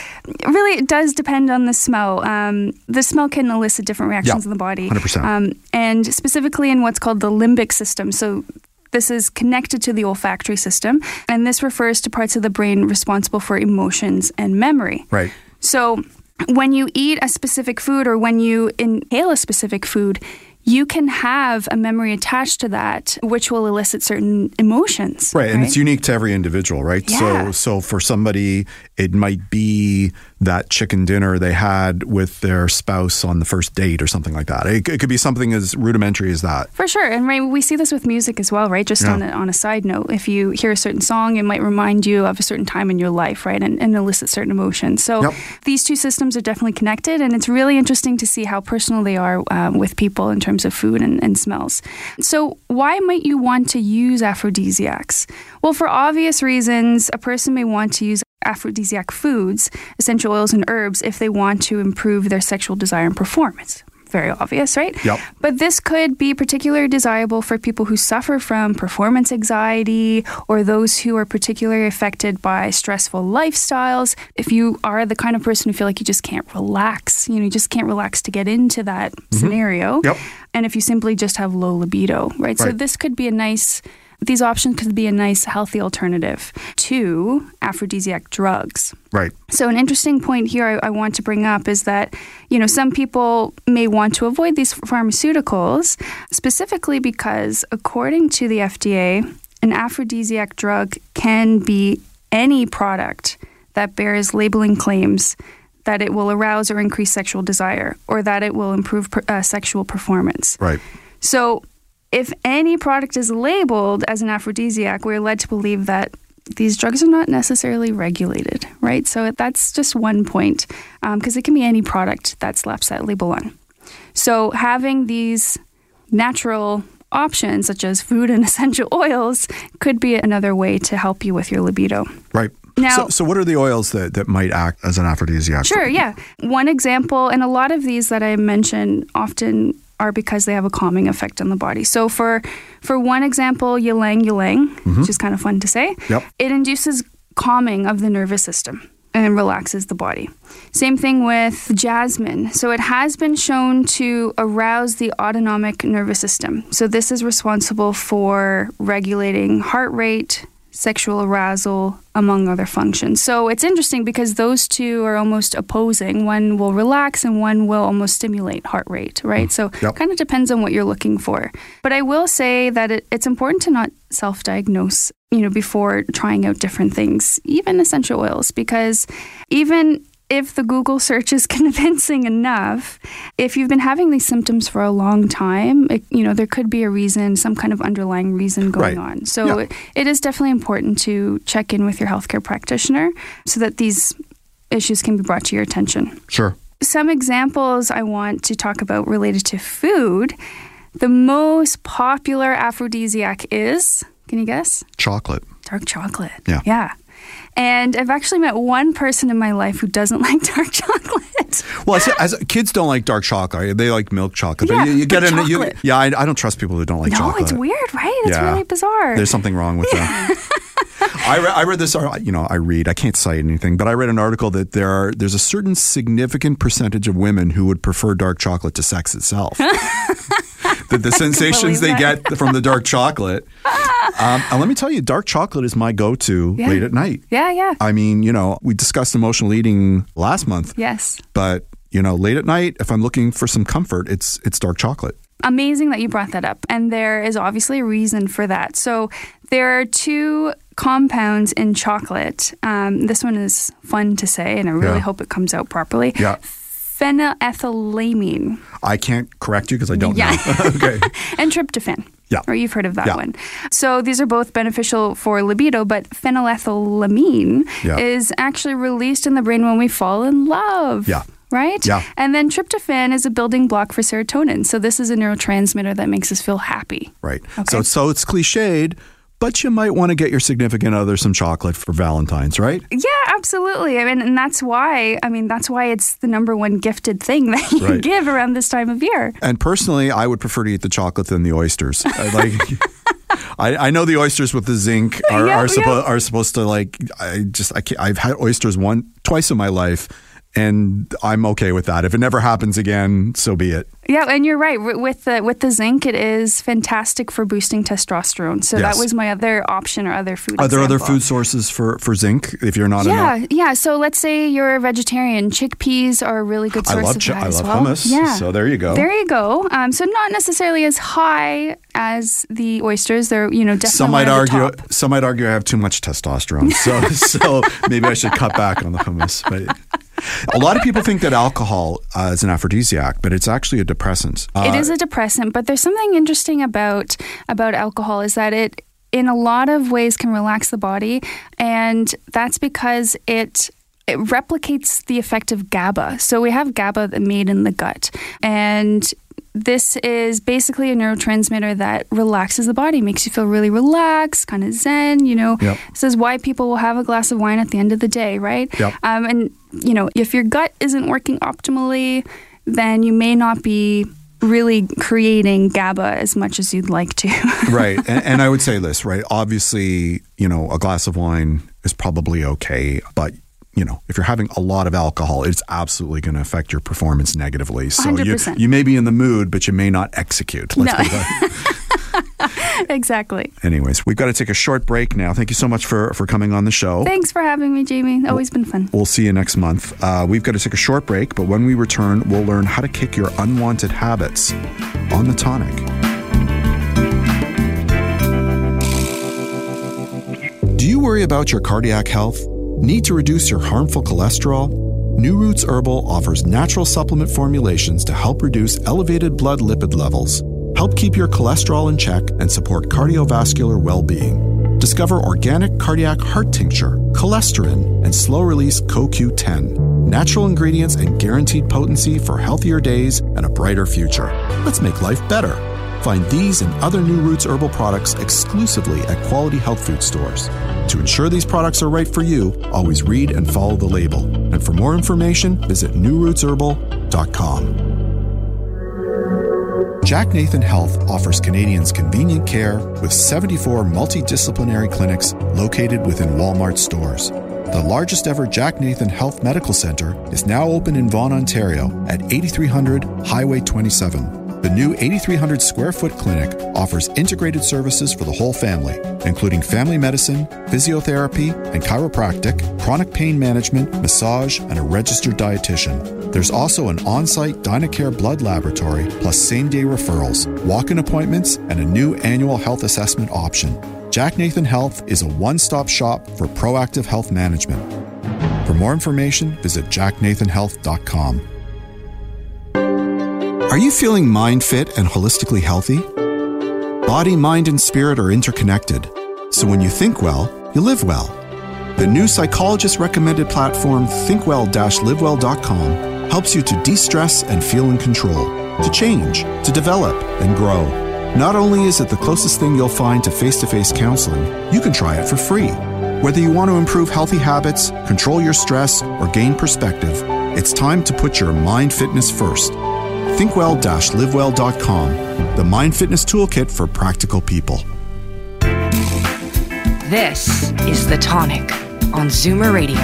really, it does depend on the smell. Um, the smell can elicit different reactions Yeah, in the body. 100%. Um, and specifically in what's called the limbic system. So, this is connected to the olfactory system. And this refers to parts of the brain responsible for emotions and memory. Right. So, when you eat a specific food or when you inhale a specific food, you can have a memory attached to that, which will elicit certain emotions. Right, and it's unique to every individual, right? Yeah. So, so for somebody, it might be that chicken dinner they had with their spouse on the first date or something like that. It, it could be something as rudimentary as that. For sure, and right, we see this with music as well, right? Just Yeah. on a, on a side note, if you hear a certain song, it might remind you of a certain time in your life, right, and, and elicit certain emotions. So Yep. these two systems are definitely connected, and it's really interesting to see how personal they are um, with people in terms of food and, and smells. So why might you want to use aphrodisiacs? Well, for obvious reasons, a person may want to use aphrodisiac foods, essential oils and herbs, if they want to improve their sexual desire and performance. Very obvious, right? Yep. But this could be particularly desirable for people who suffer from performance anxiety or those who are particularly affected by stressful lifestyles. If you are the kind of person who feel like you just can't relax, you know, you just can't relax to get into that mm-hmm. scenario. Yep. And if you simply just have low libido, right? So this could be a nice these options could be a nice healthy alternative to aphrodisiac drugs. Right. So, an interesting point here I, I want to bring up is that, you know, some people may want to avoid these pharmaceuticals specifically because, according to the FDA, an aphrodisiac drug can be any product that bears labeling claims that it will arouse or increase sexual desire or that it will improve per, uh, sexual performance. Right. So, if any product is labeled as an aphrodisiac, we're led to believe that these drugs are not necessarily regulated, right? So that's just one point, um, because it can be any product that slaps that label on. So having these natural options, such as food and essential oils, could be another way to help you with your libido. Right. Now- so, so what are the oils that, that might act as an aphrodisiac? Sure, yeah. One example, and a lot of these that I mentioned often are because they have a calming effect on the body. So for for one example, ylang ylang, mm-hmm. which is kind of fun to say, Yep. it induces calming of the nervous system and relaxes the body. Same thing with jasmine. So it has been shown to arouse the autonomic nervous system. So this is responsible for regulating heart rate, sexual arousal, among other functions. So it's interesting because those two are almost opposing. One will relax and one will almost stimulate heart rate, right? Mm-hmm. So Yep. kind of depends on what you're looking for. But I will say that it, it's important to not self-diagnose, you know, before trying out different things, even essential oils, because even if the Google search is convincing enough, if you've been having these symptoms for a long time, it, you know, there could be a reason, some kind of underlying reason going Right. on. So Yeah. it, it is definitely important to check in with your healthcare practitioner so that these issues can be brought to your attention. Sure. Some examples I want to talk about related to food. The most popular aphrodisiac is, can you guess? Chocolate. Dark chocolate. Yeah. Yeah. And I've actually met one person in my life who doesn't like dark chocolate. Well, as, as kids don't like dark chocolate. They like milk chocolate. Yeah, but you, you get in. You, yeah, I, I don't trust people who don't like chocolate. no, chocolate. it's weird, right? It's Yeah. really bizarre. There's something wrong with that. I, re- I read this. You know, I read. I can't cite anything, but I read an article that there are there's a certain significant percentage of women who would prefer dark chocolate to sex itself. that the sensations they believe get from the dark chocolate. Um, and let me tell you, dark chocolate is my go-to Yeah. late at night. yeah, yeah. I mean, you know, we discussed emotional eating last month, yes. but you know, late at night, if I'm looking for some comfort, it's it's dark chocolate. Amazing that you brought that up. And there is obviously a reason for that. So there are two compounds in chocolate. Um, this one is fun to say, and I really Yeah. hope it comes out properly. Yeah. Phenylethylamine I can't correct you because I don't Yeah. know. okay. and tryptophan. Yeah. Or you've heard of that Yeah. one. So these are both beneficial for libido, but phenylethylamine Yeah. is actually released in the brain when we fall in love. Yeah. Right? Yeah. And then tryptophan is a building block for serotonin. So this is a neurotransmitter that makes us feel happy. Right. Okay. So so it's cliched, but you might want to get your significant other some chocolate for Valentine's, right? Yeah, absolutely. I mean, and that's why, I mean, that's why it's the number one gifted thing that you Right. give around this time of year. And personally, I would prefer to eat the chocolate than the oysters. Like. I, I know the oysters with the zinc are are, suppo- are supposed to like. I just I can't, I've had oysters one twice in my life, and I'm okay with that. If it never happens again, so be it. Yeah, and you're right. With the with the zinc, it is fantastic for boosting testosterone. So Yes. that was my other option or other food. Sources. Are there other food sources for, for zinc if you're not Yeah, an yeah. So let's say you're a vegetarian. Chickpeas are a really good I source love of chi- that I as love well. hummus, Yeah. so there you go. There you go. Um, so not necessarily as high as the oysters. They're you know definitely Some might argue. Some might argue I have too much testosterone, so so maybe I should cut back on the hummus. But a lot of people think that alcohol uh, is an aphrodisiac, but it's actually a depressant. Uh, it is a depressant, but there's something interesting about about alcohol is that it in a lot of ways can relax the body and that's because it it replicates the effect of GABA. So we have GABA made in the gut and this is basically a neurotransmitter that relaxes the body, makes you feel really relaxed, kind of zen, you know. Yep. This is why people will have a glass of wine at the end of the day, right? Yep. Um, and, you know, if your gut isn't working optimally, then you may not be really creating GABA as much as you'd like to. right, and, and I would say this, right? Obviously, you know, a glass of wine is probably okay, but you know, if you're having a lot of alcohol, it's absolutely going to affect your performance negatively. So you 100%. you may be in the mood, but you may not execute. Let's No. exactly. Anyways, we've got to take a short break now. Thank you so much for for coming on the show. Thanks for having me, Jamie. Always been fun. We'll see you next month. Uh, we've got to take a short break, but when we return, we'll learn how to kick your unwanted habits on the tonic. Do you worry about your cardiac health? Need to reduce your harmful cholesterol? New Roots Herbal offers natural supplement formulations to help reduce elevated blood lipid levels, help keep your cholesterol in check, and support cardiovascular well being. Discover organic cardiac heart tincture, cholesterol, and slow release CoQ10. Natural ingredients and guaranteed potency for healthier days and a brighter future. Let's make life better. Find these and other New Roots herbal products exclusively at quality health food stores. To ensure these products are right for you, always read and follow the label. And for more information, visit newrootsherbal.com. Jack Nathan Health offers Canadians convenient care with 74 multidisciplinary clinics located within Walmart stores. The largest ever Jack Nathan Health Medical Center is now open in Vaughan, Ontario at 8300 Highway 27. The new 8,300 square foot clinic offers integrated services for the whole family, including family medicine, physiotherapy, and chiropractic, chronic pain management, massage, and a registered dietitian. There's also an on site Dynacare blood laboratory, plus same day referrals, walk in appointments, and a new annual health assessment option. Jack Nathan Health is a one stop shop for proactive health management. For more information, visit jacknathanhealth.com. Are you feeling mind fit and holistically healthy? Body, mind, and spirit are interconnected. So when you think well, you live well. The new psychologist recommended platform thinkwell livewell.com helps you to de stress and feel in control, to change, to develop, and grow. Not only is it the closest thing you'll find to face to face counseling, you can try it for free. Whether you want to improve healthy habits, control your stress, or gain perspective, it's time to put your mind fitness first. Thinkwell livewell.com, the mind fitness toolkit for practical people. This is The Tonic on Zoomer Radio.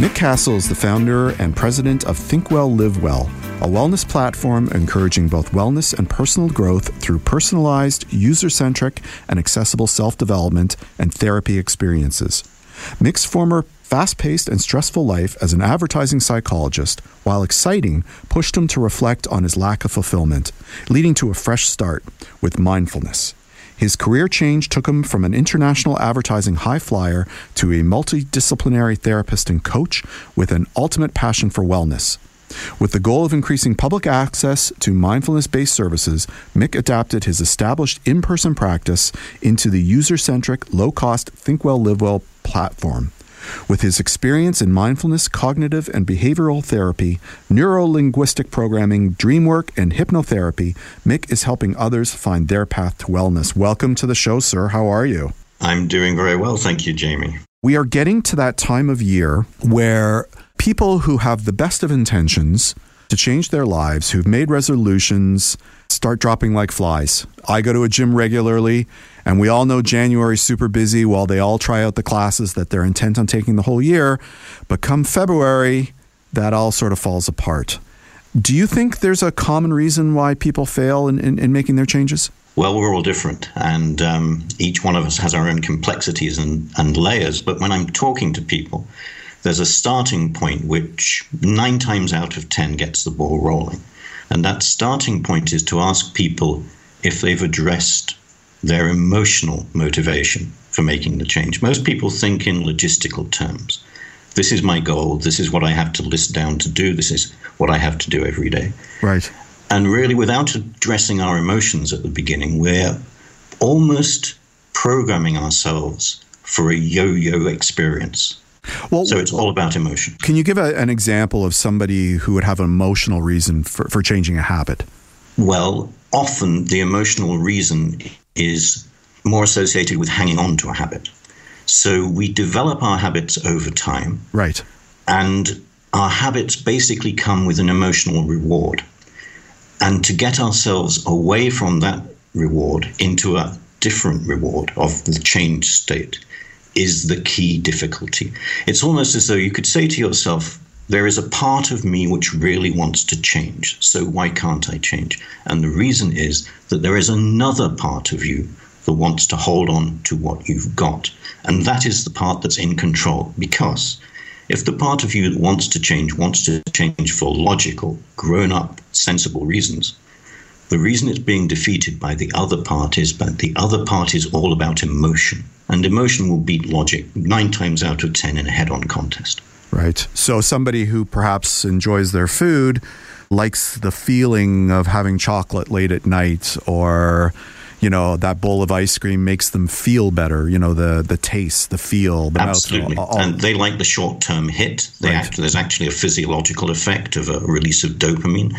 Mick Cassell is the founder and president of Thinkwell Live Well, a wellness platform encouraging both wellness and personal growth through personalized, user centric, and accessible self development and therapy experiences. Mick's former fast paced and stressful life as an advertising psychologist, while exciting, pushed him to reflect on his lack of fulfillment, leading to a fresh start with mindfulness. His career change took him from an international advertising high flyer to a multidisciplinary therapist and coach with an ultimate passion for wellness. With the goal of increasing public access to mindfulness based services, Mick adapted his established in person practice into the user centric, low cost Think Well, Live Well platform. With his experience in mindfulness, cognitive and behavioral therapy, neuro linguistic programming, dream work, and hypnotherapy, Mick is helping others find their path to wellness. Welcome to the show, sir. How are you? I'm doing very well. Thank you, Jamie. We are getting to that time of year where people who have the best of intentions to change their lives, who've made resolutions, start dropping like flies. I go to a gym regularly, and we all know January's super busy while they all try out the classes that they're intent on taking the whole year. But come February, that all sort of falls apart. Do you think there's a common reason why people fail in, in, in making their changes? Well, we're all different, and um, each one of us has our own complexities and, and layers. But when I'm talking to people, there's a starting point which nine times out of ten gets the ball rolling. And that starting point is to ask people if they've addressed their emotional motivation for making the change. Most people think in logistical terms. This is my goal. This is what I have to list down to do. This is what I have to do every day. Right. And really, without addressing our emotions at the beginning, we're almost programming ourselves for a yo yo experience. Well, so it's all about emotion. Can you give a, an example of somebody who would have an emotional reason for, for changing a habit? Well, often the emotional reason is more associated with hanging on to a habit. So we develop our habits over time. Right. And our habits basically come with an emotional reward. And to get ourselves away from that reward into a different reward of the changed state is the key difficulty. It's almost as though you could say to yourself, there is a part of me which really wants to change. So why can't I change? And the reason is that there is another part of you that wants to hold on to what you've got. And that is the part that's in control. Because if the part of you that wants to change wants to change for logical, grown up, sensible reasons, the reason it's being defeated by the other part is that the other part is all about emotion. And emotion will beat logic nine times out of ten in a head on contest. Right. So somebody who perhaps enjoys their food likes the feeling of having chocolate late at night or you know that bowl of ice cream makes them feel better you know the the taste the feel the absolutely all, all. and they like the short term hit they right. act, there's actually a physiological effect of a release of dopamine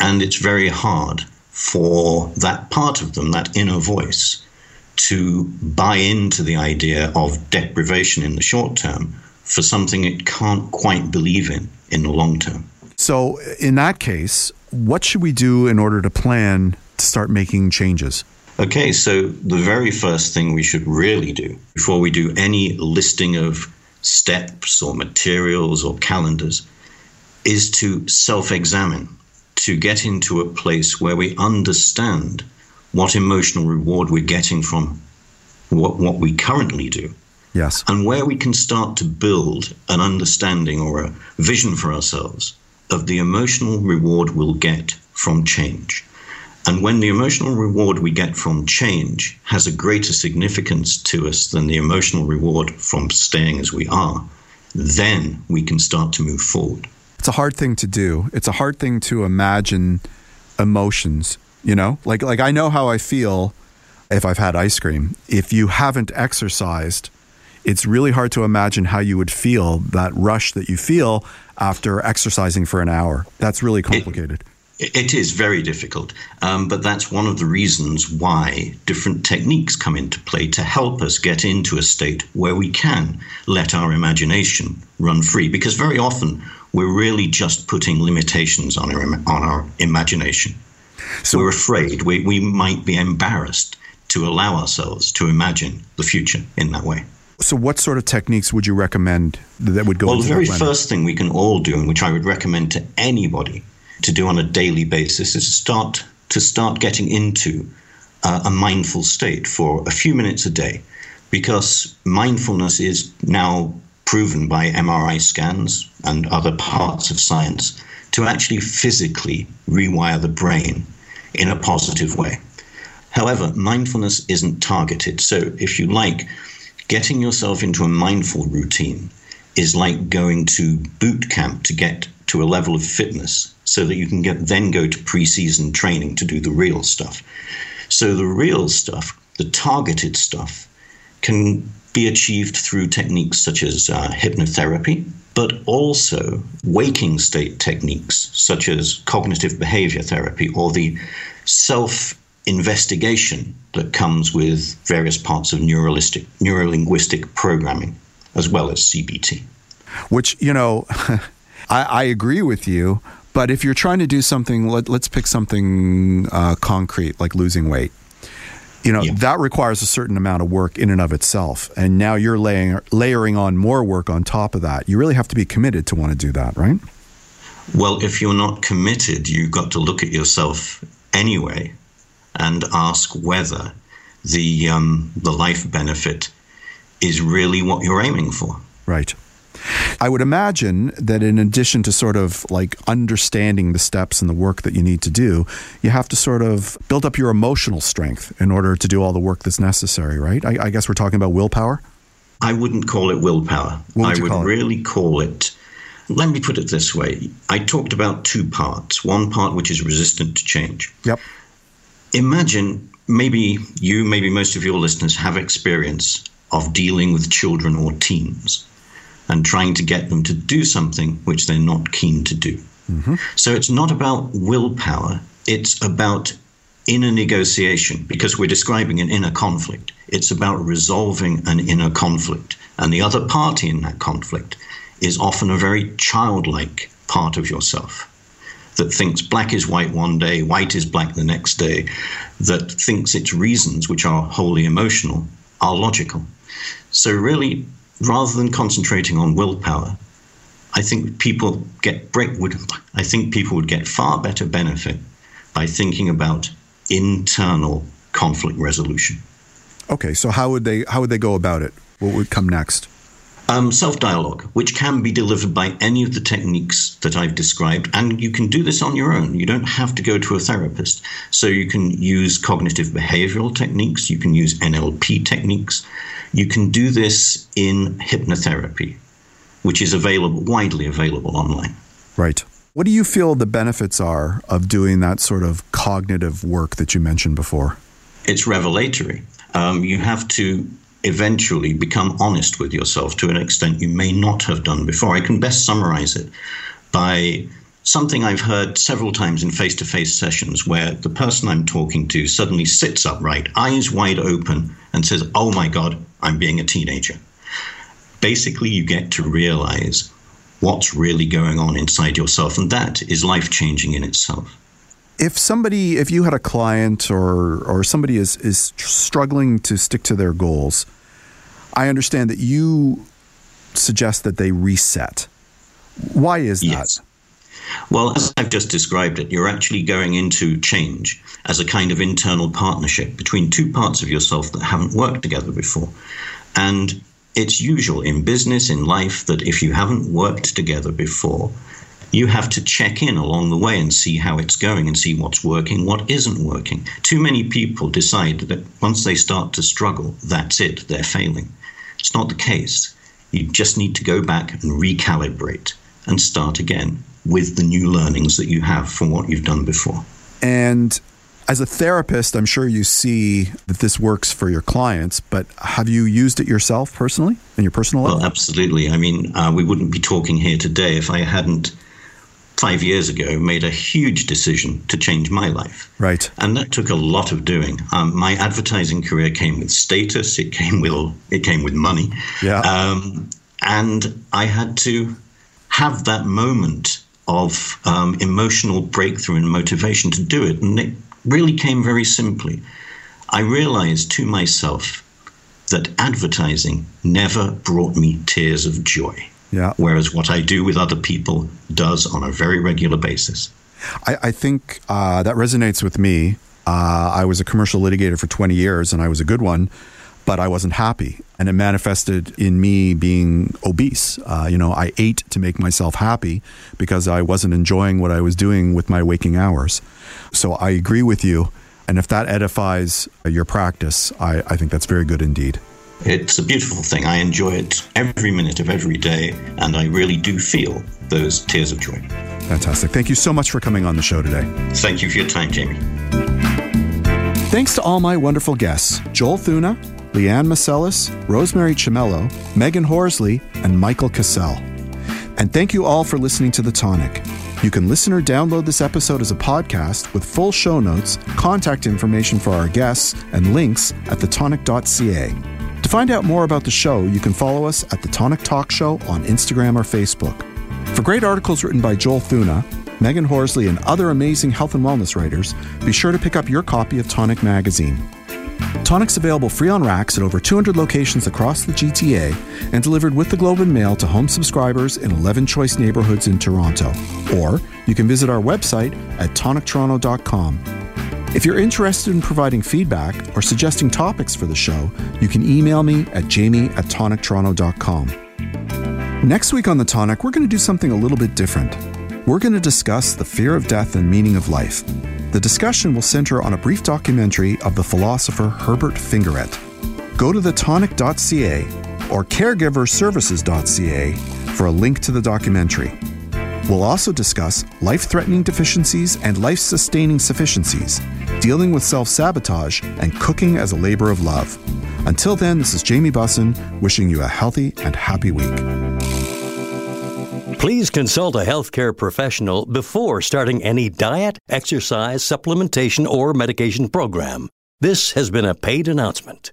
and it's very hard for that part of them that inner voice to buy into the idea of deprivation in the short term for something it can't quite believe in in the long term so in that case what should we do in order to plan to start making changes Okay, so the very first thing we should really do before we do any listing of steps or materials or calendars is to self examine, to get into a place where we understand what emotional reward we're getting from what, what we currently do. Yes. And where we can start to build an understanding or a vision for ourselves of the emotional reward we'll get from change. And when the emotional reward we get from change has a greater significance to us than the emotional reward from staying as we are, then we can start to move forward. It's a hard thing to do. It's a hard thing to imagine emotions, you know? Like like I know how I feel if I've had ice cream. If you haven't exercised, it's really hard to imagine how you would feel that rush that you feel after exercising for an hour. That's really complicated. It, it is very difficult, um, but that's one of the reasons why different techniques come into play to help us get into a state where we can let our imagination run free. Because very often we're really just putting limitations on our, on our imagination. So we're afraid, we, we might be embarrassed to allow ourselves to imagine the future in that way. So, what sort of techniques would you recommend that would go? Well, the very first thing we can all do, and which I would recommend to anybody, to do on a daily basis is to start to start getting into uh, a mindful state for a few minutes a day, because mindfulness is now proven by MRI scans and other parts of science to actually physically rewire the brain in a positive way. However, mindfulness isn't targeted. So, if you like, getting yourself into a mindful routine is like going to boot camp to get to a level of fitness so that you can get then go to preseason training to do the real stuff. So the real stuff, the targeted stuff, can be achieved through techniques such as uh, hypnotherapy, but also waking state techniques such as cognitive behavior therapy or the self investigation that comes with various parts of neuralistic, neurolinguistic programming, as well as CBT. Which, you know, I, I agree with you, But if you're trying to do something, let, us pick something uh, concrete like losing weight. You know, yeah. that requires a certain amount of work in and of itself. And now you're laying, layering on more work on top of that. You really have to be committed to want to do that, right? Well, if you're not committed, you've got to look at yourself anyway and ask whether the um, the life benefit is really what you're aiming for. Right. I would imagine that in addition to sort of like understanding the steps and the work that you need to do, you have to sort of build up your emotional strength in order to do all the work that's necessary, right? I, I guess we're talking about willpower. I wouldn't call it willpower. Would I would call really call it. Let me put it this way. I talked about two parts. One part which is resistant to change. Yep. Imagine maybe you, maybe most of your listeners have experience of dealing with children or teens and trying to get them to do something which they're not keen to do. Mm-hmm. So it's not about willpower, it's about inner negotiation because we're describing an inner conflict. It's about resolving an inner conflict. And the other party in that conflict is often a very childlike part of yourself that thinks black is white one day, white is black the next day, that thinks its reasons, which are wholly emotional, are logical. So, really, rather than concentrating on willpower, I think people get break would I think people would get far better benefit by thinking about internal conflict resolution. Okay, so how would they how would they go about it? What would come next? Um, Self dialogue, which can be delivered by any of the techniques that I've described, and you can do this on your own. You don't have to go to a therapist. So you can use cognitive behavioral techniques, you can use NLP techniques, you can do this in hypnotherapy, which is available widely available online. Right. What do you feel the benefits are of doing that sort of cognitive work that you mentioned before? It's revelatory. Um, you have to eventually become honest with yourself to an extent you may not have done before. I can best summarize it by something I've heard several times in face to face sessions where the person I'm talking to suddenly sits upright, eyes wide open, and says, Oh my God, I'm being a teenager. Basically, you get to realize what's really going on inside yourself, and that is life changing in itself. If somebody, if you had a client or or somebody is is struggling to stick to their goals, I understand that you suggest that they reset. Why is yes. Well, as I've just described it, you're actually going into change as a kind of internal partnership between two parts of yourself that haven't worked together before. And it's usual in business, in life, that if you haven't worked together before, you have to check in along the way and see how it's going and see what's working, what isn't working. Too many people decide that once they start to struggle, that's it, they're failing. It's not the case. You just need to go back and recalibrate and start again with the new learnings that you have from what you've done before. And as a therapist, I'm sure you see that this works for your clients, but have you used it yourself personally in your personal life? Well, absolutely. I mean, uh, we wouldn't be talking here today if I hadn't five years ago made a huge decision to change my life. Right. And that took a lot of doing. Um, my advertising career came with status. It came with it came with money. Yeah. Um, and I had to have that moment of um, emotional breakthrough and motivation to do it. And it really came very simply. I realized to myself that advertising never brought me tears of joy. Yeah. Whereas what I do with other people does on a very regular basis. I, I think uh, that resonates with me. Uh, I was a commercial litigator for 20 years and I was a good one but I wasn't happy. And it manifested in me being obese. Uh, you know, I ate to make myself happy because I wasn't enjoying what I was doing with my waking hours. So I agree with you. And if that edifies your practice, I, I think that's very good indeed. It's a beautiful thing. I enjoy it every minute of every day, and I really do feel those tears of joy. Fantastic. Thank you so much for coming on the show today. Thank you for your time, Jamie. Thanks to all my wonderful guests Joel Thuna, Leanne Masellis, Rosemary Chimello, Megan Horsley, and Michael Cassell. And thank you all for listening to The Tonic. You can listen or download this episode as a podcast with full show notes, contact information for our guests, and links at thetonic.ca. To find out more about the show, you can follow us at The Tonic Talk Show on Instagram or Facebook. For great articles written by Joel Thuna, Megan Horsley, and other amazing health and wellness writers, be sure to pick up your copy of Tonic Magazine. Tonic's available free on racks at over 200 locations across the GTA and delivered with the Globe and Mail to home subscribers in 11 choice neighborhoods in Toronto. Or you can visit our website at tonictoronto.com. If you're interested in providing feedback or suggesting topics for the show, you can email me at jamie at tonictoronto.com. Next week on The Tonic, we're going to do something a little bit different. We're going to discuss the fear of death and meaning of life. The discussion will center on a brief documentary of the philosopher Herbert Fingarette. Go to thetonic.ca or caregiverservices.ca for a link to the documentary. We'll also discuss life threatening deficiencies and life sustaining sufficiencies, dealing with self sabotage, and cooking as a labor of love. Until then, this is Jamie Bussin wishing you a healthy and happy week. Please consult a healthcare professional before starting any diet, exercise, supplementation, or medication program. This has been a paid announcement.